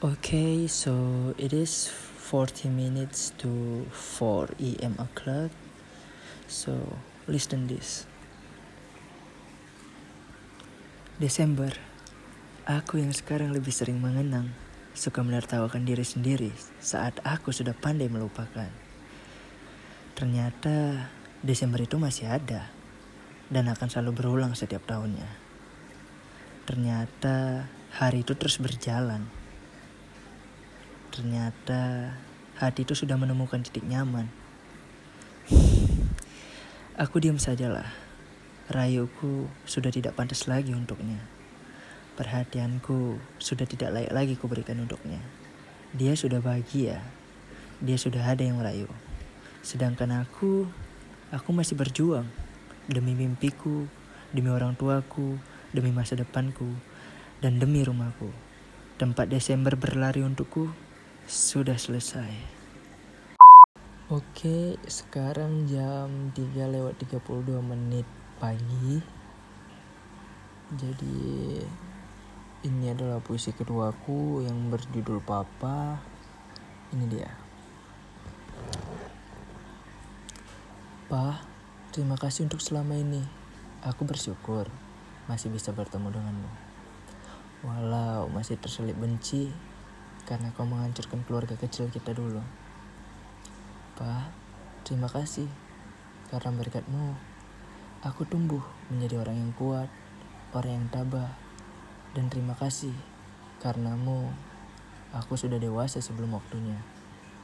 Okay, so it is 40 minutes to 4 em o'clock. So listen this. Desember, aku yang sekarang lebih sering mengenang, suka menertawakan diri sendiri saat aku sudah pandai melupakan. Ternyata Desember itu masih ada dan akan selalu berulang setiap tahunnya. Ternyata hari itu terus berjalan. Ternyata hati itu sudah menemukan titik nyaman. Aku diam sajalah Rayuku sudah tidak pantas lagi untuknya. Perhatianku sudah tidak layak lagi kuberikan untuknya. Dia sudah bahagia. Dia sudah ada yang merayu. Sedangkan aku, aku masih berjuang demi mimpiku, demi orang tuaku, demi masa depanku, dan demi rumahku. Tempat Desember berlari untukku sudah selesai. Oke, sekarang jam 3 lewat 32 menit pagi. Jadi ini adalah puisi keduaku yang berjudul Papa. Ini dia. Pa, terima kasih untuk selama ini. Aku bersyukur masih bisa bertemu denganmu. Walau masih terselip benci karena kau menghancurkan keluarga kecil kita dulu Pa, terima kasih karena berkatmu Aku tumbuh menjadi orang yang kuat, orang yang tabah, dan terima kasih karenamu. Aku sudah dewasa sebelum waktunya.